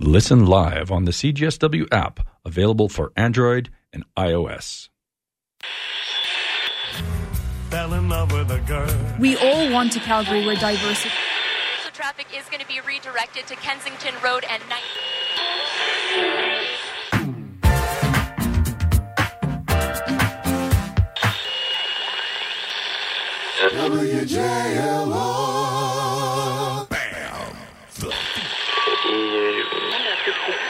Listen live on the CJSW app, available for Android and iOS. Fell in love with a girl. We all want a Calgary where diversity. So traffic is going to be redirected to Kensington Road and 9.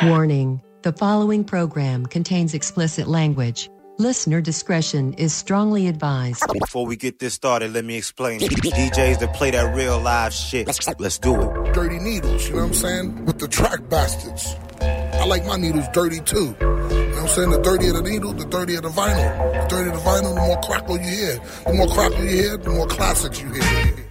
Warning the following program contains explicit language. Listener discretion is strongly advised. Before we get this started, let me explain. DJs that play that real live shit. Let's do it. dirty needles, you know what I'm saying? With the track bastards. I like my needles dirty too. You know what I'm saying? The dirtier the needle, the dirtier the vinyl. The dirtier the vinyl, the more crackle you hear. The more crackle you hear, the more classics you hear.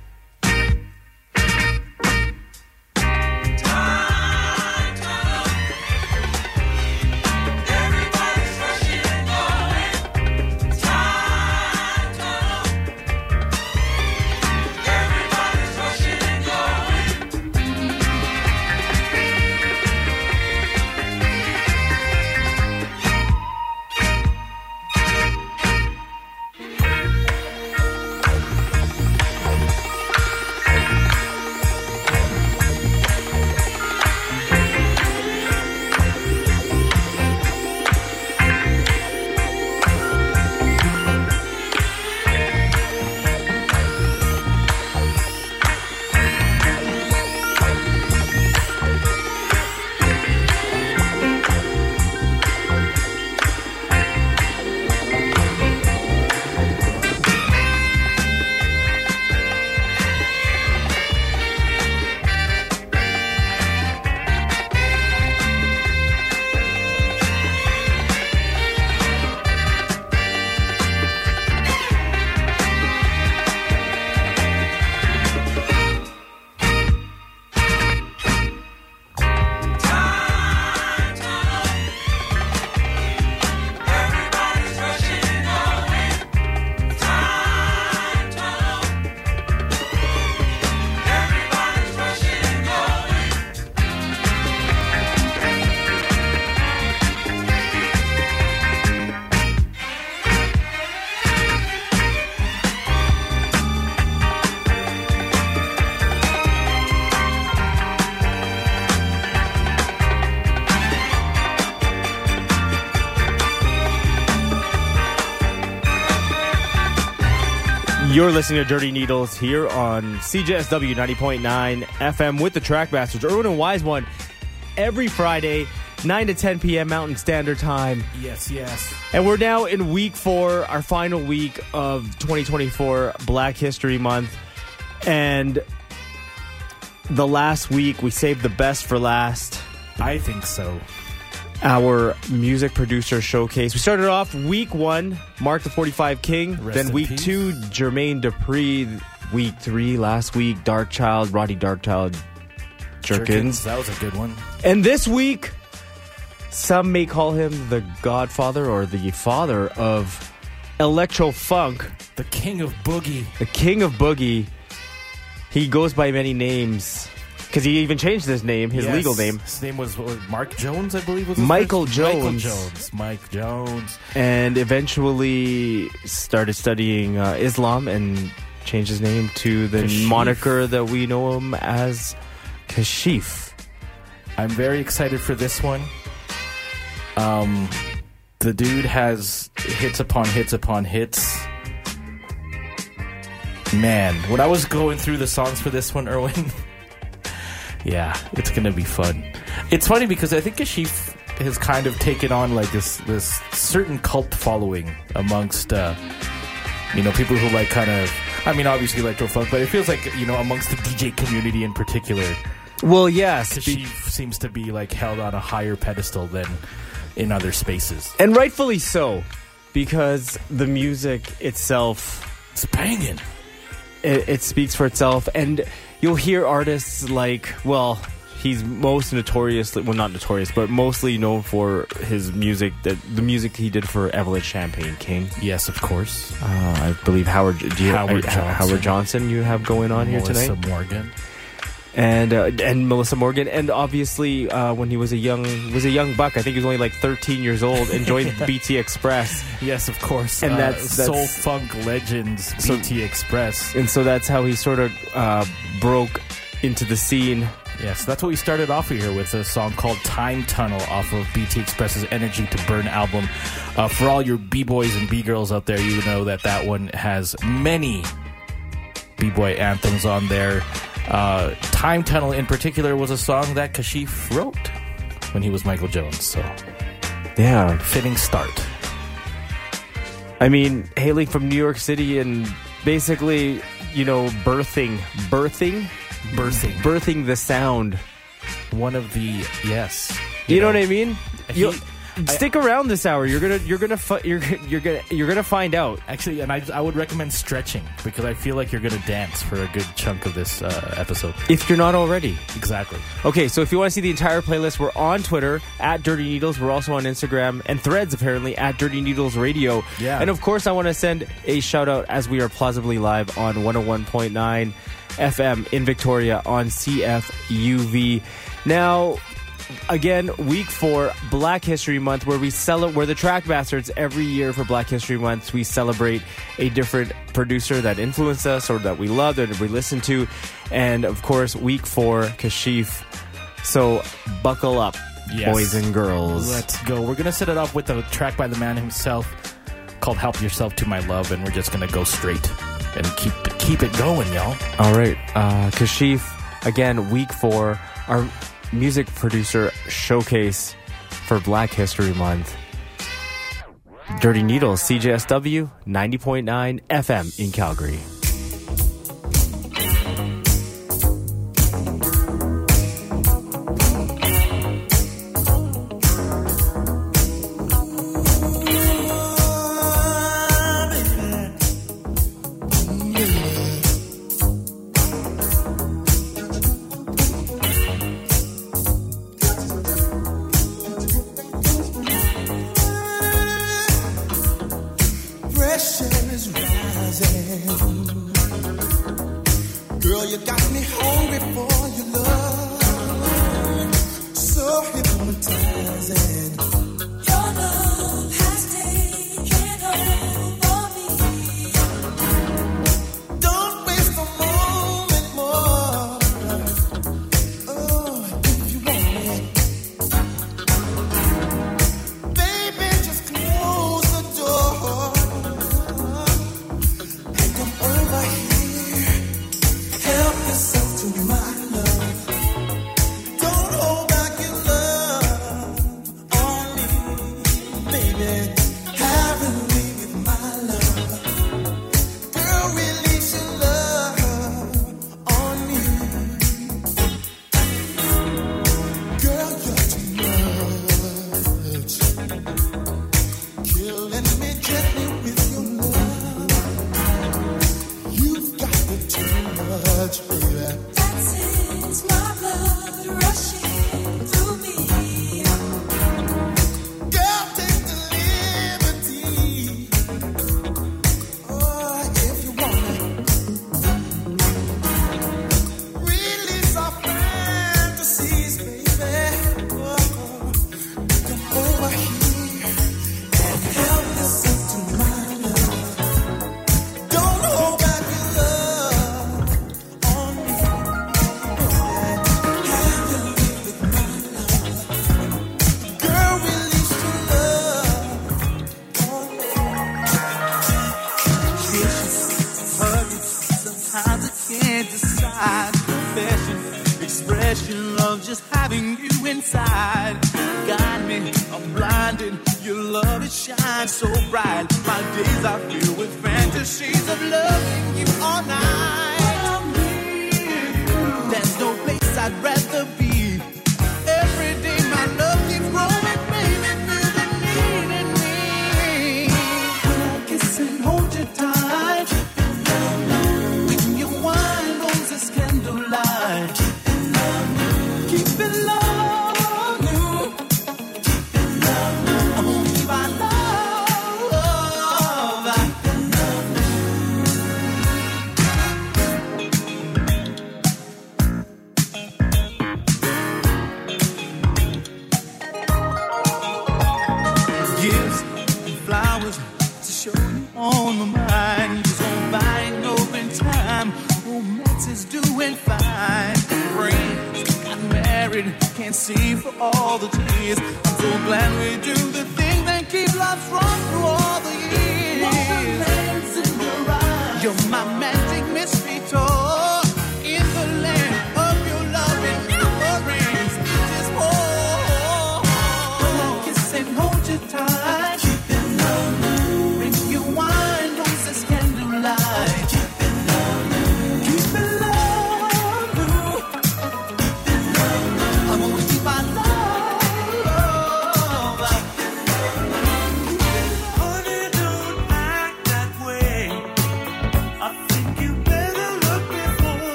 You're listening to Dirty Needles here on CJSW 90.9 FM with the Track Bastards. Erwin and Wise One every Friday, 9 to 10 p.m. Mountain Standard Time. Yes, yes. And we're now in week four, our final week of 2024 Black History Month. And the last week, we saved the best for last. I think so. Our music producer showcase. We started off week one, Mark the 45 King. Rest then week peace. two, Jermaine Dupri. Week three, last week, Dark Child, Roddy dark Darkchild, Jerkins. That was a good one. And this week, some may call him the godfather or the father of electro funk, The King of Boogie. the king of boogie. He goes by many names because he even changed his name, his Yes. legal name, His name was, was Mark Jones, I believe was his Michael first- Michael Jones. Jones. Mike Jones. and eventually started studying uh, Islam and changed his name to the Kashif. moniker that we know him as Kashif. I'm very excited for this one. Um, the dude has hits upon hits upon hits. Man, when I was going through the songs for this one, Erwin, yeah, it's gonna be fun. It's funny because I think Kashif has kind of taken on like this this certain cult following amongst uh, you know people who like kind of. I mean, obviously electro funk, but it feels like you know amongst the DJ community in particular. Well, yes, Kashif seems to be like held on a higher pedestal than in other spaces. and rightfully so, because the music itself It's banging. it, it speaks for itself and you'll hear artists like well he's most notoriously well not notorious but mostly known for his music that the music he did for Evelyn Champagne King Yes, of course. uh, I believe Howard do you, Howard uh, Johnson. Howard Johnson you have going on here Meli'sa tonight Morgan. And uh, and Meli'sa Morgan, and obviously uh, when he was a young was a young buck, I think he was only like 13 years old, and joined BT Express. Yes, of course. And Uh, that's- that's- Soul Funk Legends So- BT Express. and so that's how he sort of uh, broke into the scene. Yes, that's what we started off here with a song called Time Tunnel off of BT Express's Energy to Burn album. Uh, for all your B-boys and B-girls out there, you know that that one has many B-boy anthems on there. Uh, Time Tunnel in particular was a song that Kashif wrote when he was Michael Jones, so Yeah, fitting start. I mean, hailing from New York City and basically, you know, birthing, birthing, Birthing. birthing the sound. One of the, yes. You, know, what I mean? He- You stick around this hour. You're gonna, you're gonna, fi- you're, you're gonna, you're gonna find out. Actually, and I, I would recommend stretching because I feel like you're going to dance for a good chunk of this uh, episode. If you're not already. Exactly. Okay, so if you want to see the entire playlist, we're on Twitter at Dirty Needles. We're also on Instagram and Threads, apparently at Dirty Needles Radio. Yeah. And of course, I want to send a shout out as we are plausibly live on 101.9 FM in Victoria on CFUV. Now, again, week four, Black History Month, where we sell celebrate, where the Track Bastards every year for Black History Month, we celebrate a different producer that influenced us or that we loved or that we listened to. And of course, week four, Kashif. So buckle up, Yes. boys and girls. Let's go. We're going to set it off with a track by the man himself called Help Yourself to My Love, and we're just going to go straight and keep keep it going, y'all. All right, uh, Kashif, again, week four, our music producer showcase for Black History Month. Dirty Needles, CJSW 90.9 FM in Calgary. Hypnotizing. Shines so bright. My days are filled with fantasies of loving you all night. There's no place I'd rather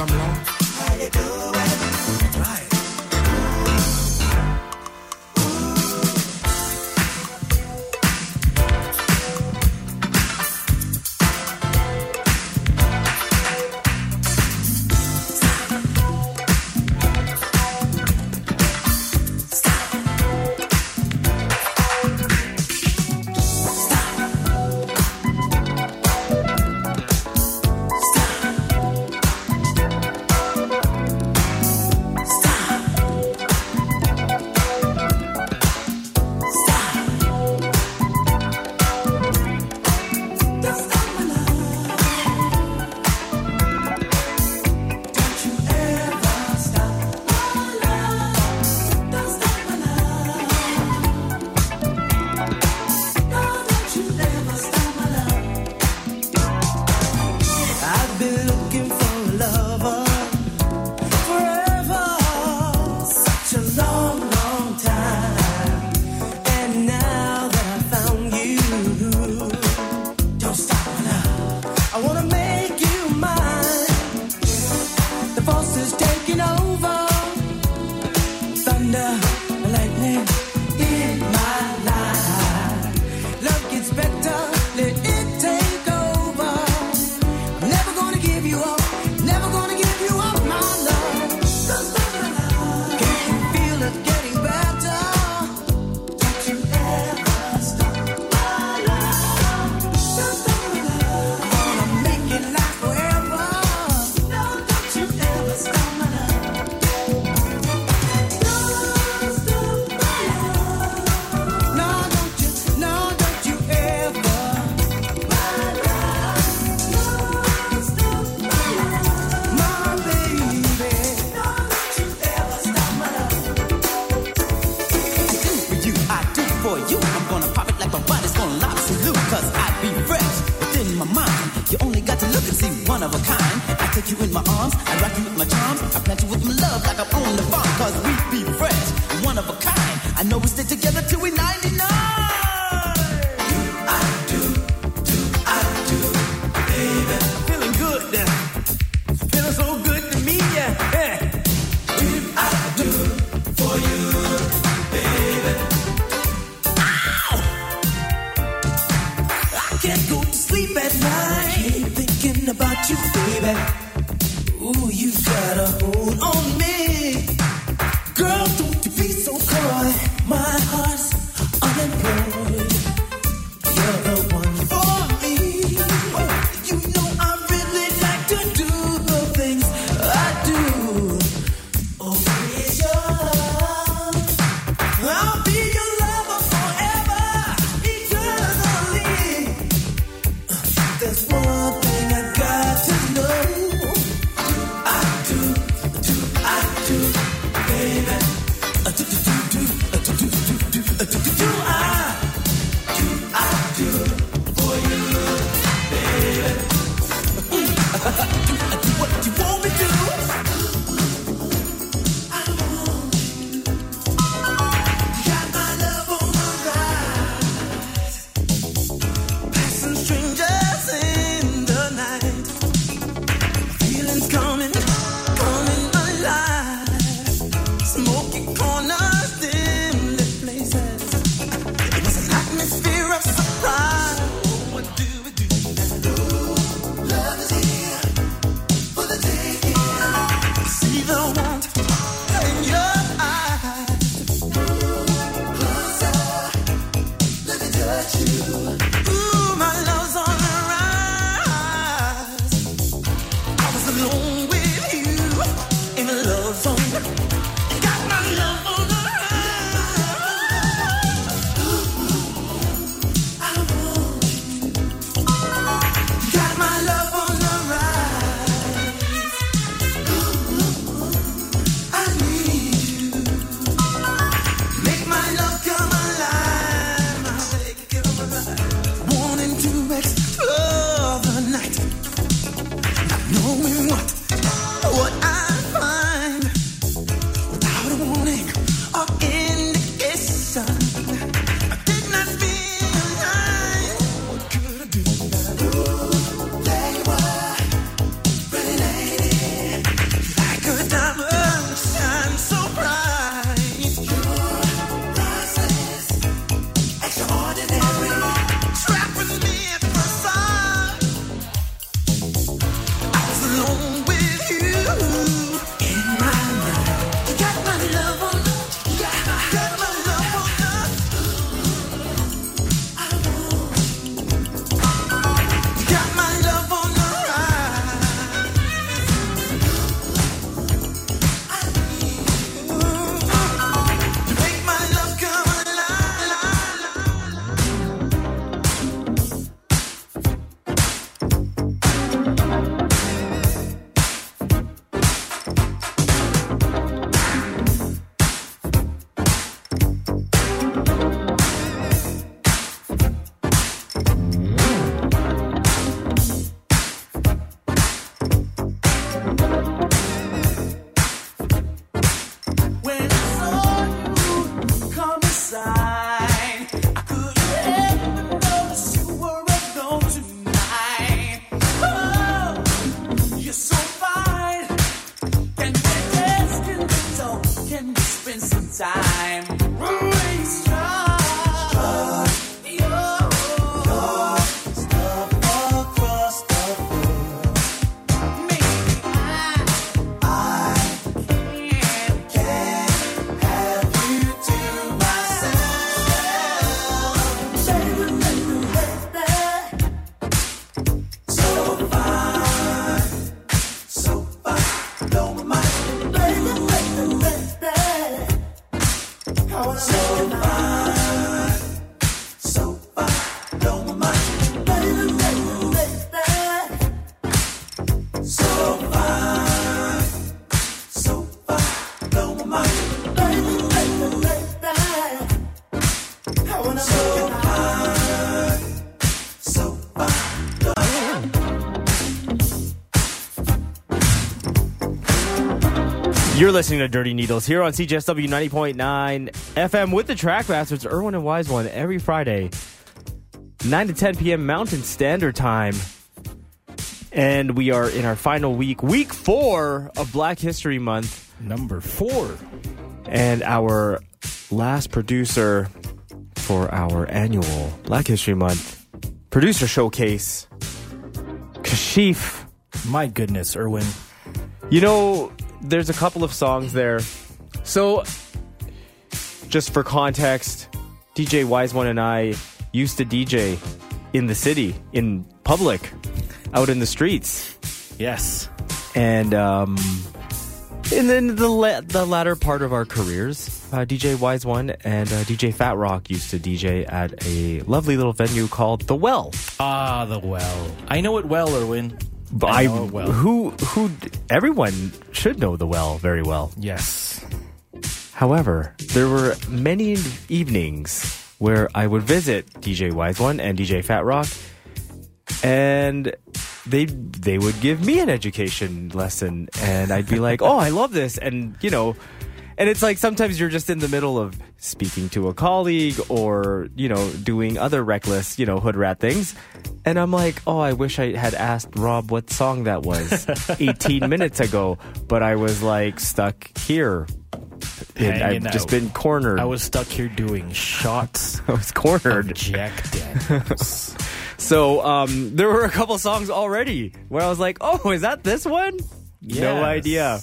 Hi, Did You're listening to Dirty Needles here on CJSW 90.9 FM with the Track Bastards, Irwin and Wise One, every Friday, 9 to 10 p.m. Mountain Standard Time. And we are in our final week, week four of Black History Month. Number four. And our last producer for our annual Black History Month producer showcase, Kashif. My goodness, Irwin. You know, there's a couple of songs there. So, just for context, DJ Wise One and I used to DJ in the city, in public, out in the streets. Yes. And um, and then the la- the latter part of our careers, uh, DJ Wise One and uh, DJ Fat Rock used to DJ at a lovely little venue called The Well. Ah, the well. I know it well, Irwin. I I, know it well. who who everyone should know The Well very well. Yes. However, there were many evenings where I would visit DJ Wise One and DJ Fat Rock, and they they would give me an education lesson, and I'd be like, "Oh, I love this," and you know. And it's like sometimes you're just in the middle of speaking to a colleague or, you know, doing other reckless, you know, hood rat things. And I'm like, oh, I wish I had asked Rob what song that was 18 minutes ago. But I was like stuck here. I've just been cornered. I was stuck here doing shots. I was cornered. Jack Daniels. So um, there were a couple songs already where I was like, "Oh, is that this one?" No idea.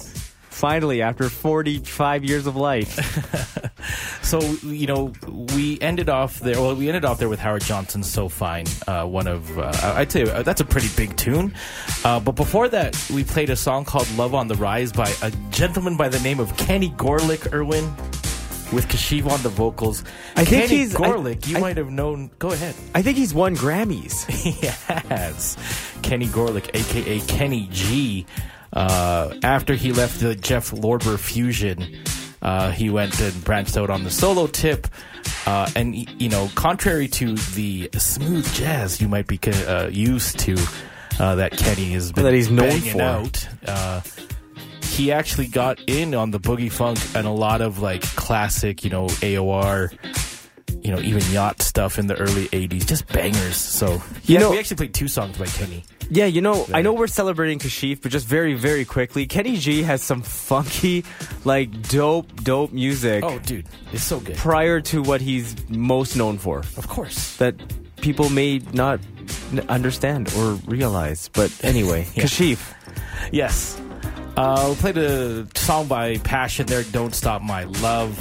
Finally, after 45 years of life, So you know, we ended off there. Well, we ended off there with Howard Johnson's "So Fine," uh, one of uh, I'd say uh, that's a pretty big tune. Uh, but before that, we played a song called "Love on the Rise" by a gentleman by the name of Kenny Gorelick Irwin, with Kashif on the vocals. I think Kenny he's- I- Gorelick. you I- might have known. Go ahead. I think he's won Grammys. Yes, Kenny Gorelick, aka Kenny G. Uh, after he left the Jeff Lorber fusion, uh, he went and branched out on the solo tip. Uh, and you know, contrary to the smooth jazz you might be uh, used to, uh, that Kenny has been That he's known for. out. Uh, he actually got in on the boogie funk and a lot of like classic, you know, AOR, you know, even yacht stuff in the early '80s, just bangers. So You yeah, know- we actually played two songs by Kenny. Yeah, you know, I know we're celebrating Kashif, but just very, very quickly, Kenny G has some funky, like dope, dope music. Oh, dude, it's so good. Prior to what he's most known for, Of course. that people may not understand or realize. But anyway, Yeah. Kashif. Yes. Uh, we played a song by Passion there, Don't Stop My Love.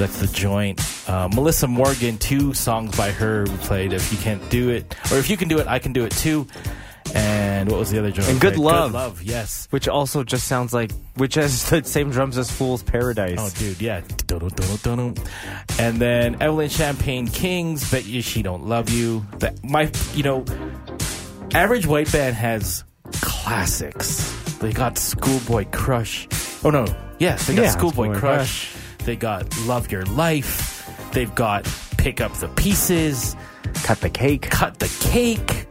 That's the joint. Uh, Meli'sa Morgan, two songs by her. We played If You Can't Do It, or If You Can Do It, I Can Do It Too. And what was the other joint? And Good? Love. Good Love, yes. Which also just sounds like, which has the same drums as Fool's Paradise. Oh, dude, yeah. Dun-dun-dun-dun-dun. And then Evelyn Champagne Kings, Bet You She Don't Love You. That my, you know, Average White Band has classics. They got Schoolboy Crush. Oh no, yes, they got Yeah, Schoolboy Schoolboy Crush. They got Love Your Life. They've got Pick Up the Pieces. Cut the cake. Cut the Cake.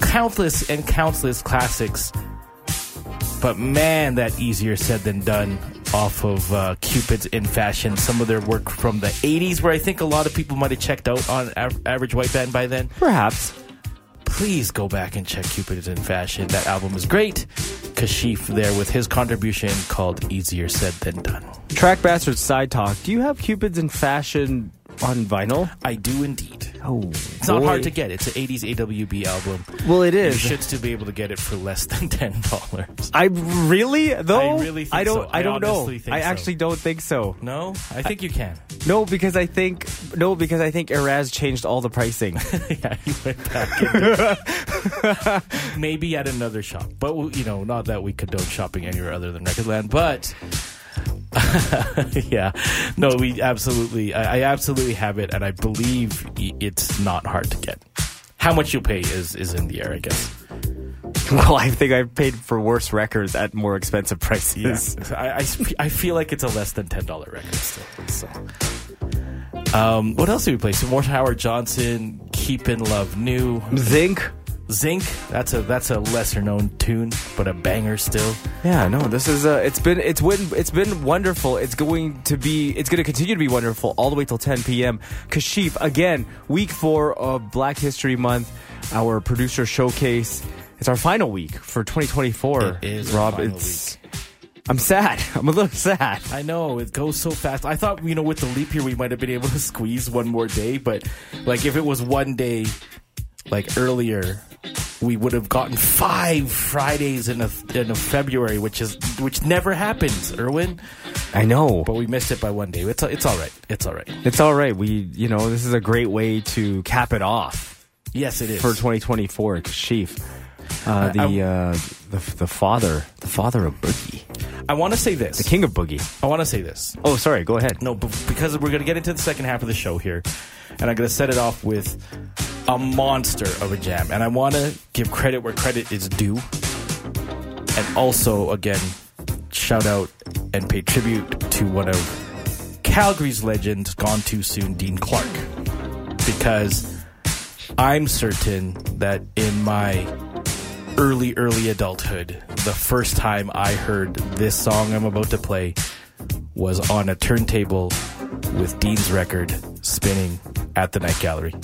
Countless and countless classics. But man, that easier said than done off of uh, Cupid's in Fashion. Some of their work from the 80s, where I think a lot of people might have checked out on Average White Band by then. Perhaps. Please go back and check Cupid's in Fashion. That album is great. Kashif there with his contribution called Easier Said Than Done. Track Bastards Side Talk. Do you have Cupids in Fashion on vinyl? I do indeed. Oh, It's not hard to get. It's an 80s AWB album. Well, it is. You should still be able to get it for less than $10. I really though. I really think I don't. so. I I don't know. I so. actually don't think so. No? I think you can. No, because I think no, because I think Eraz changed all the pricing. yeah, you went back. Maybe at another shop, but you know, not that we condone shopping anywhere other than Recordland. But yeah, no, we absolutely, I, I absolutely have it, and I believe it's not hard to get. How much you'll pay is is in the air, I guess. well, I think I've paid for worse records at more expensive prices. I, I, I feel like it's a less than ten dollar record still. So. Um, what else did we play? Some more Howard Johnson, Keepin' Love New. Zinc. Zinc. That's a that's a lesser known tune, but a banger still. Yeah, no, this is uh, it's been it's been it's been wonderful. It's going to be it's going to continue to be wonderful all the way till 10 p.m. Kashif again, week four of Black History Month, our producer showcase. It's our final week for 2024. It is Rob. it's I'm sad. I'm a little sad. I know it goes so fast. I thought you know with the leap year we might have been able to squeeze one more day, but like if it was one day like earlier, we would have gotten five Fridays in a in a February, which is which never happens, Erwin. I know, but we missed it by one day. It's it's all right. It's all right. It's all right. We you know this is a great way to cap it off. Yes, it is for 2024. Kashif, uh, the I- uh, the the father the father of boogie. I want to say this. The king of boogie. I want to say this. Oh, sorry. Go ahead. No, but because we're going to get into the second half of the show here, and I'm going to set it off with a monster of a jam. And I want to give credit where credit is due, and also again shout out and pay tribute to one of Calgary's legends, gone too soon, Dean Clark, because I'm certain that in my early, early adulthood, the first time I heard this song I'm about to play was on a turntable with Dean's record spinning at the Night Gallery.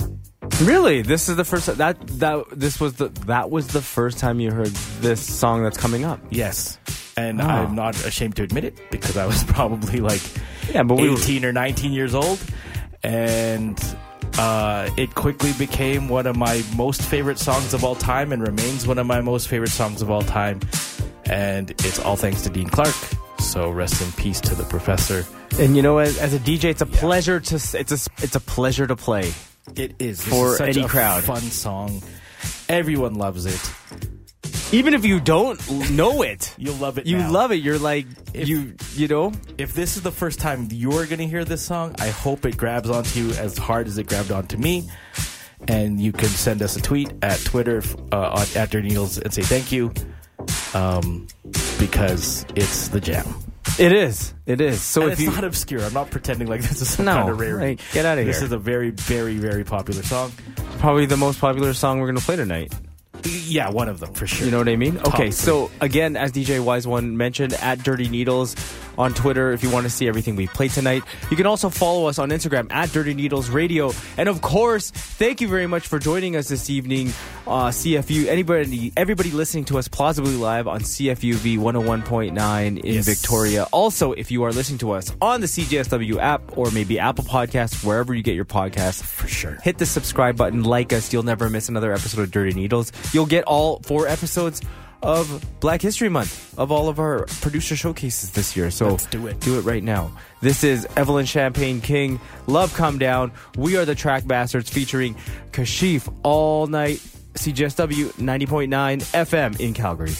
Really, this is the first that that this was the that was the first time you heard this song that's coming up. Yes, and Wow. I'm not ashamed to admit it because I was probably like Yeah, but we were- 18 or 19 years old, and uh, it quickly became one of my most favorite songs of all time, and remains one of my most favorite songs of all time. And it's all thanks to Dean Clark. So rest in peace to the professor. And you know, as, as a DJ, it's a pleasure to it's a it's a pleasure to play. It is This for is such any a crowd. Fun song. Everyone loves it. Even if you don't know it, You'll love it. you now. love it. You're like If- you you know. If this is the first time you're going to hear this song, I hope it grabs onto you as hard as it grabbed onto me. And you can send us a tweet at Twitter uh, on, at Dirty Needles and say thank you, um, because it's the jam. It is. It is. So and if it's you not obscure. I'm not pretending like this is some No, kind of rarity. like, get here. This is a very, very, very popular song. probably the most popular song we're gonna play tonight. Yeah, one of them for sure. You know what I mean? Top Okay, three. so again, as DJ Wise One mentioned, at Dirty Needles on Twitter, if you want to see everything we play tonight, you can also follow us on Instagram at Dirty Needles Radio. And of course, thank you very much for joining us this evening, uh, CFU. Anybody, everybody listening to us plausibly live on CFUV 101.9 in Yes. Victoria. Also, if you are listening to us on the CJSW app or maybe Apple Podcasts, wherever you get your podcasts, for sure. hit the subscribe button, like us. You'll never miss another episode of Dirty Needles. You'll get all four episodes of Black History Month of all of our producer showcases this year. So Let's do it. Do it right now. This is Evelyn Champagne King. Love Come Down. We are the Track Bastards featuring Kashif all night. CJSW 90.9 FM in Calgary.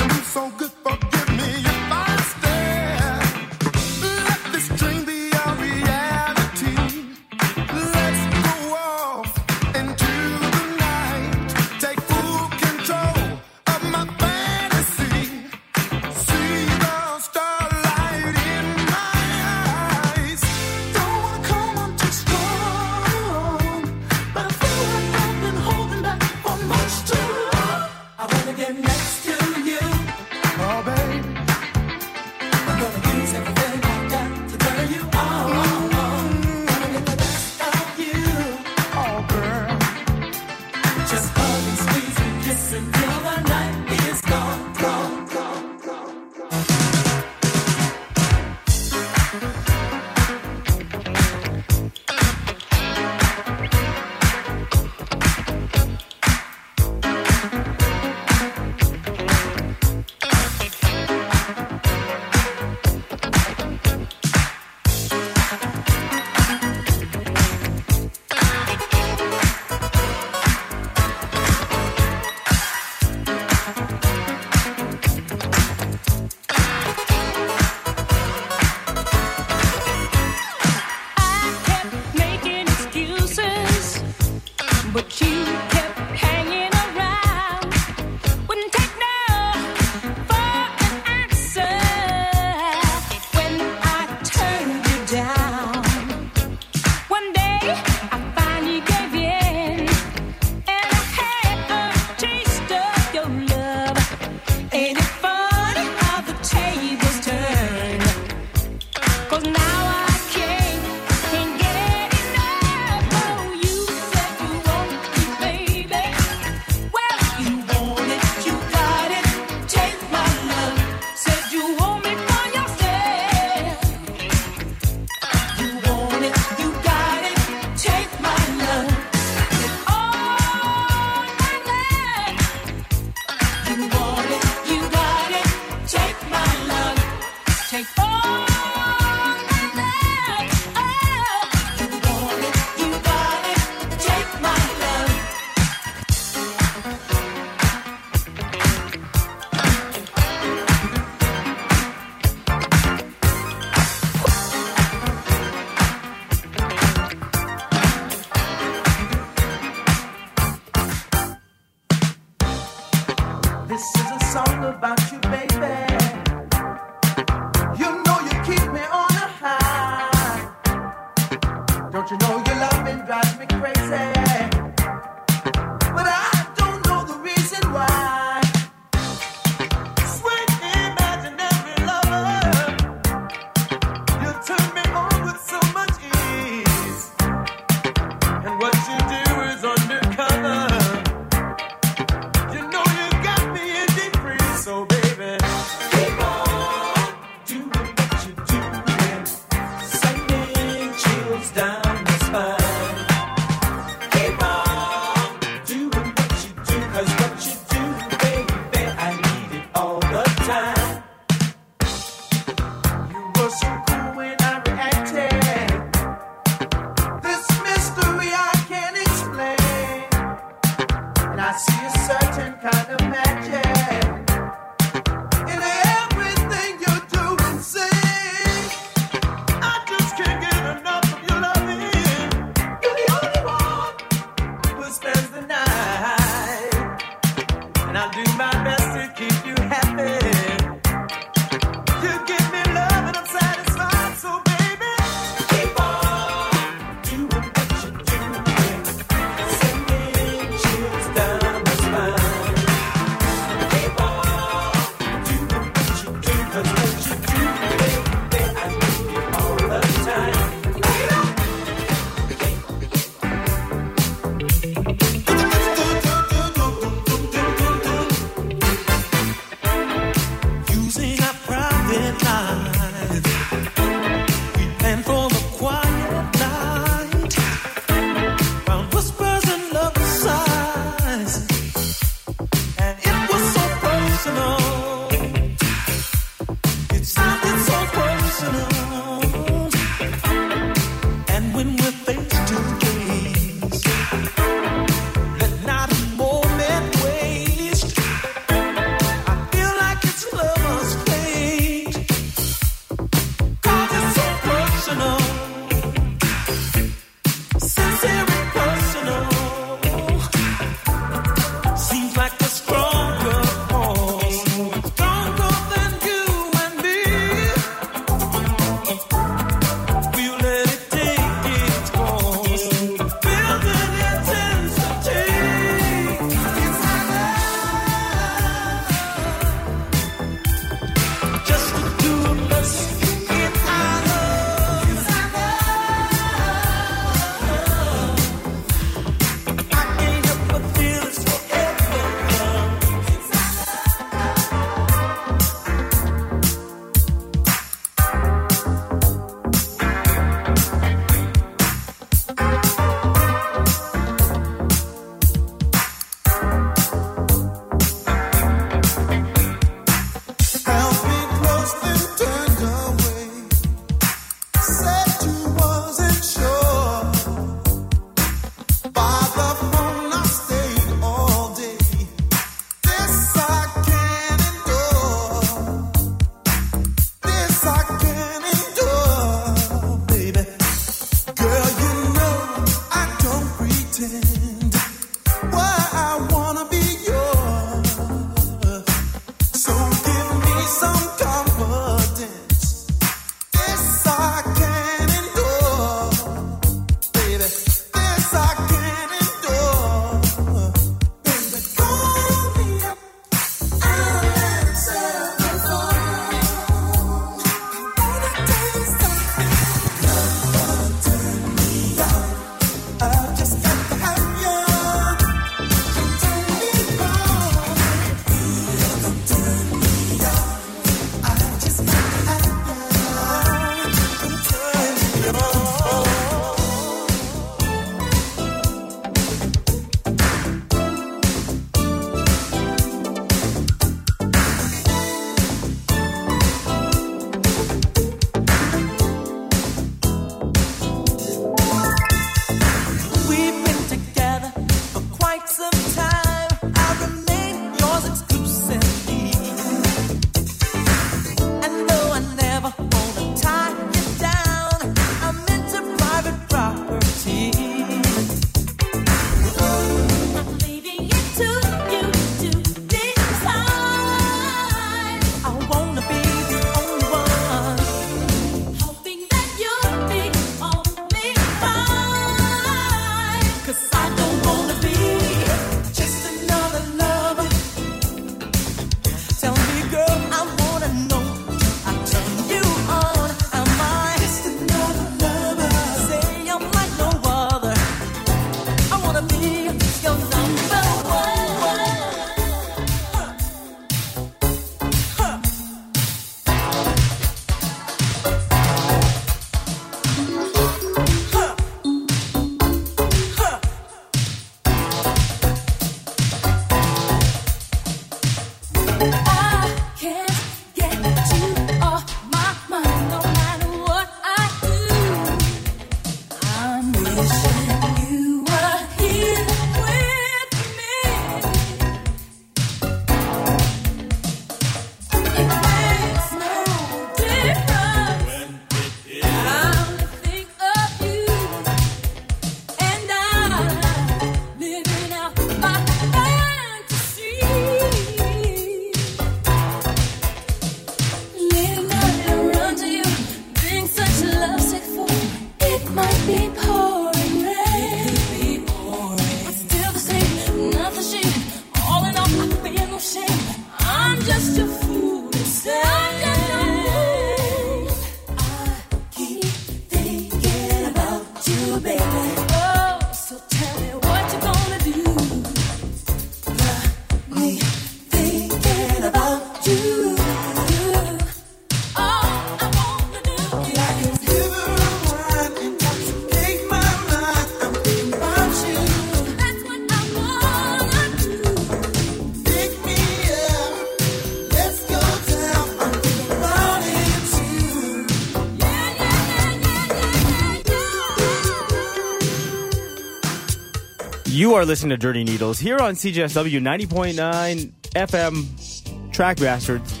You are listening to Dirty Needles here on CJSW 90.9 FM Track Bastards.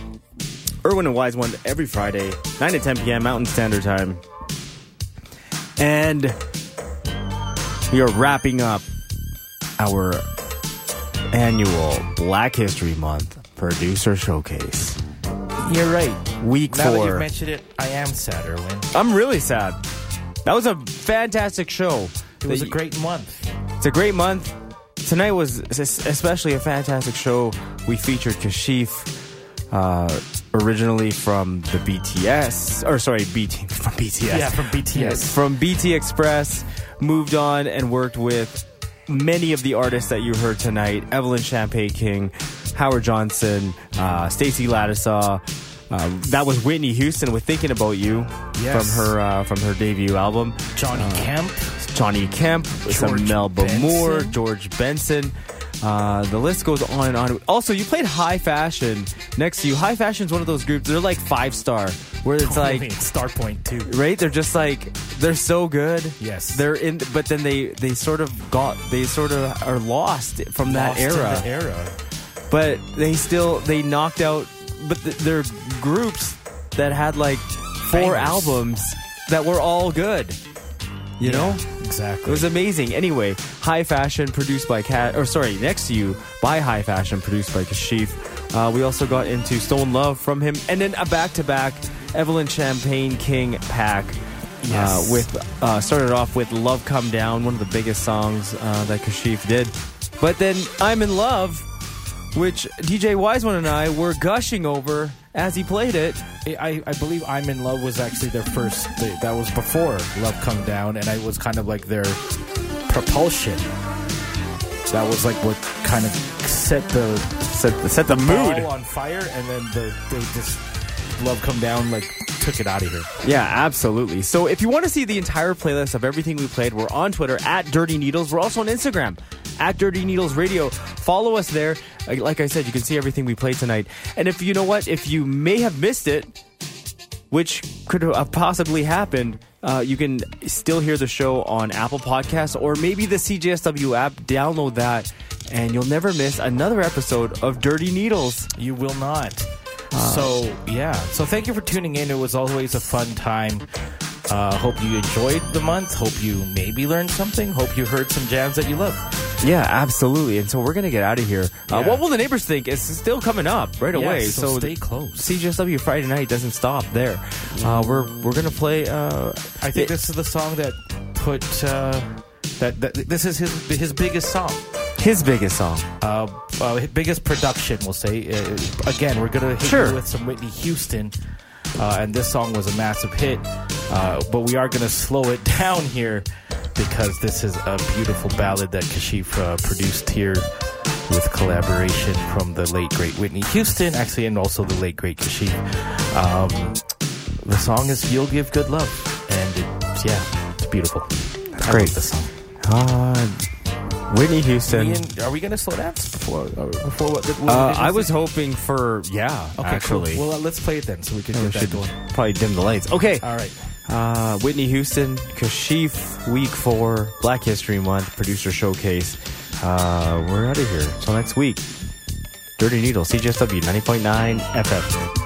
Irwin and Wise one every Friday, 9 to 10 p.m. Mountain Standard Time. And we are wrapping up our annual Black History Month producer showcase. You're right. Week now that you've mentioned it, I am sad, Erwin. I'm really sad. That was a fantastic show. It was a great month. It's a great month. Tonight was especially a fantastic show. We featured Kashif, uh, originally from the BTS, or sorry, BT from BTS. Yeah, from BTS. Yes, from BT Express. Moved on and worked with many of the artists that you heard tonight: Evelyn Champagne King, Howard Johnson, uh, Stacy Lattisaw. Uh, that was Whitney Houston with "Thinking About You" Yes. from her uh, from her debut album. Johnny Kemp. Johnny Kemp, some George Melba Benson. Moore, George Benson. Uh, the list goes on and on. Also, you played High Fashion next to you. High Fashion is one of those groups. They're like five star, where it's Totally. like Starpoint too. right. They're just like they're so good. Yes. they're in, but then they they sort of got they sort of are lost from that Lost in era. the era. But they still they knocked out. But th- they're groups that had like four Bangers. albums that were all good. You know. Exactly. It was amazing. Anyway, High Fashion produced by Cat, or sorry, Next to You by High Fashion produced by Kashif. Uh, we also got into Stone Love from him, and then a back-to-back Evelyn Champagne King pack. Yes. Uh, with uh, started off with Love Come Down, one of the biggest songs uh, that Kashif did. But then I'm in Love, which DJ Wise One and I were gushing over as he played it. I, I believe I'm in Love was actually their first. They, that was before Love Come Down, and I was kind of like their propulsion. That was like what kind of set the set, set the mood. on fire, and then the, the just Love Come Down like took it out of here. Yeah, absolutely. So if you want to see the entire playlist of everything we played, we're on Twitter at Dirty Needles. We're also on Instagram at Dirty Needles Radio. Follow us there. Uh, Like I said, you can see everything we play tonight. And if you know what, if you may have missed it, which could have possibly happened, uh, you can still hear the show on Apple Podcasts or maybe the CJSW app. Download that, and you'll never miss another episode of Dirty Needles. You will not. so yeah. So thank you for tuning in. It was always a fun time. Uh, hope you enjoyed the month. Hope you maybe learned something. Hope you heard some jams that you love. Yeah, absolutely. And so we're gonna get out of here. Uh, Yeah. what will the neighbors think? It's still coming up right Yeah, away. so stay close. CJSW Friday night doesn't stop there. Uh, we're we're gonna play. Uh, I think this is the song that put uh, that, that this is his his biggest song. his biggest song. Uh, uh, biggest production, we'll say. Uh, again, we're gonna hit Sure. you with some Whitney Houston, uh, and this song was a massive hit. Uh, but we are gonna slow it down here because this is a beautiful ballad that Kashif uh, produced here with collaboration from the late great Whitney Houston, actually, and also the late great Kashif. Um, the song is "You'll Give Good Love," and it's yeah, it's beautiful. I great. love the song. Uh, Whitney Houston. Ian, are we gonna slow dance before uh, before what? what Uh, I was hoping for yeah. Okay, actually, cool. Well, uh, let's play it then, so we can we get that should going. probably dim the lights. Okay. All right. Uh, Whitney Houston, Kashif, Week Four, Black History Month, Producer Showcase. Uh, we're out of here. Till next week. Dirty Needle, CJSW 90.9 FM.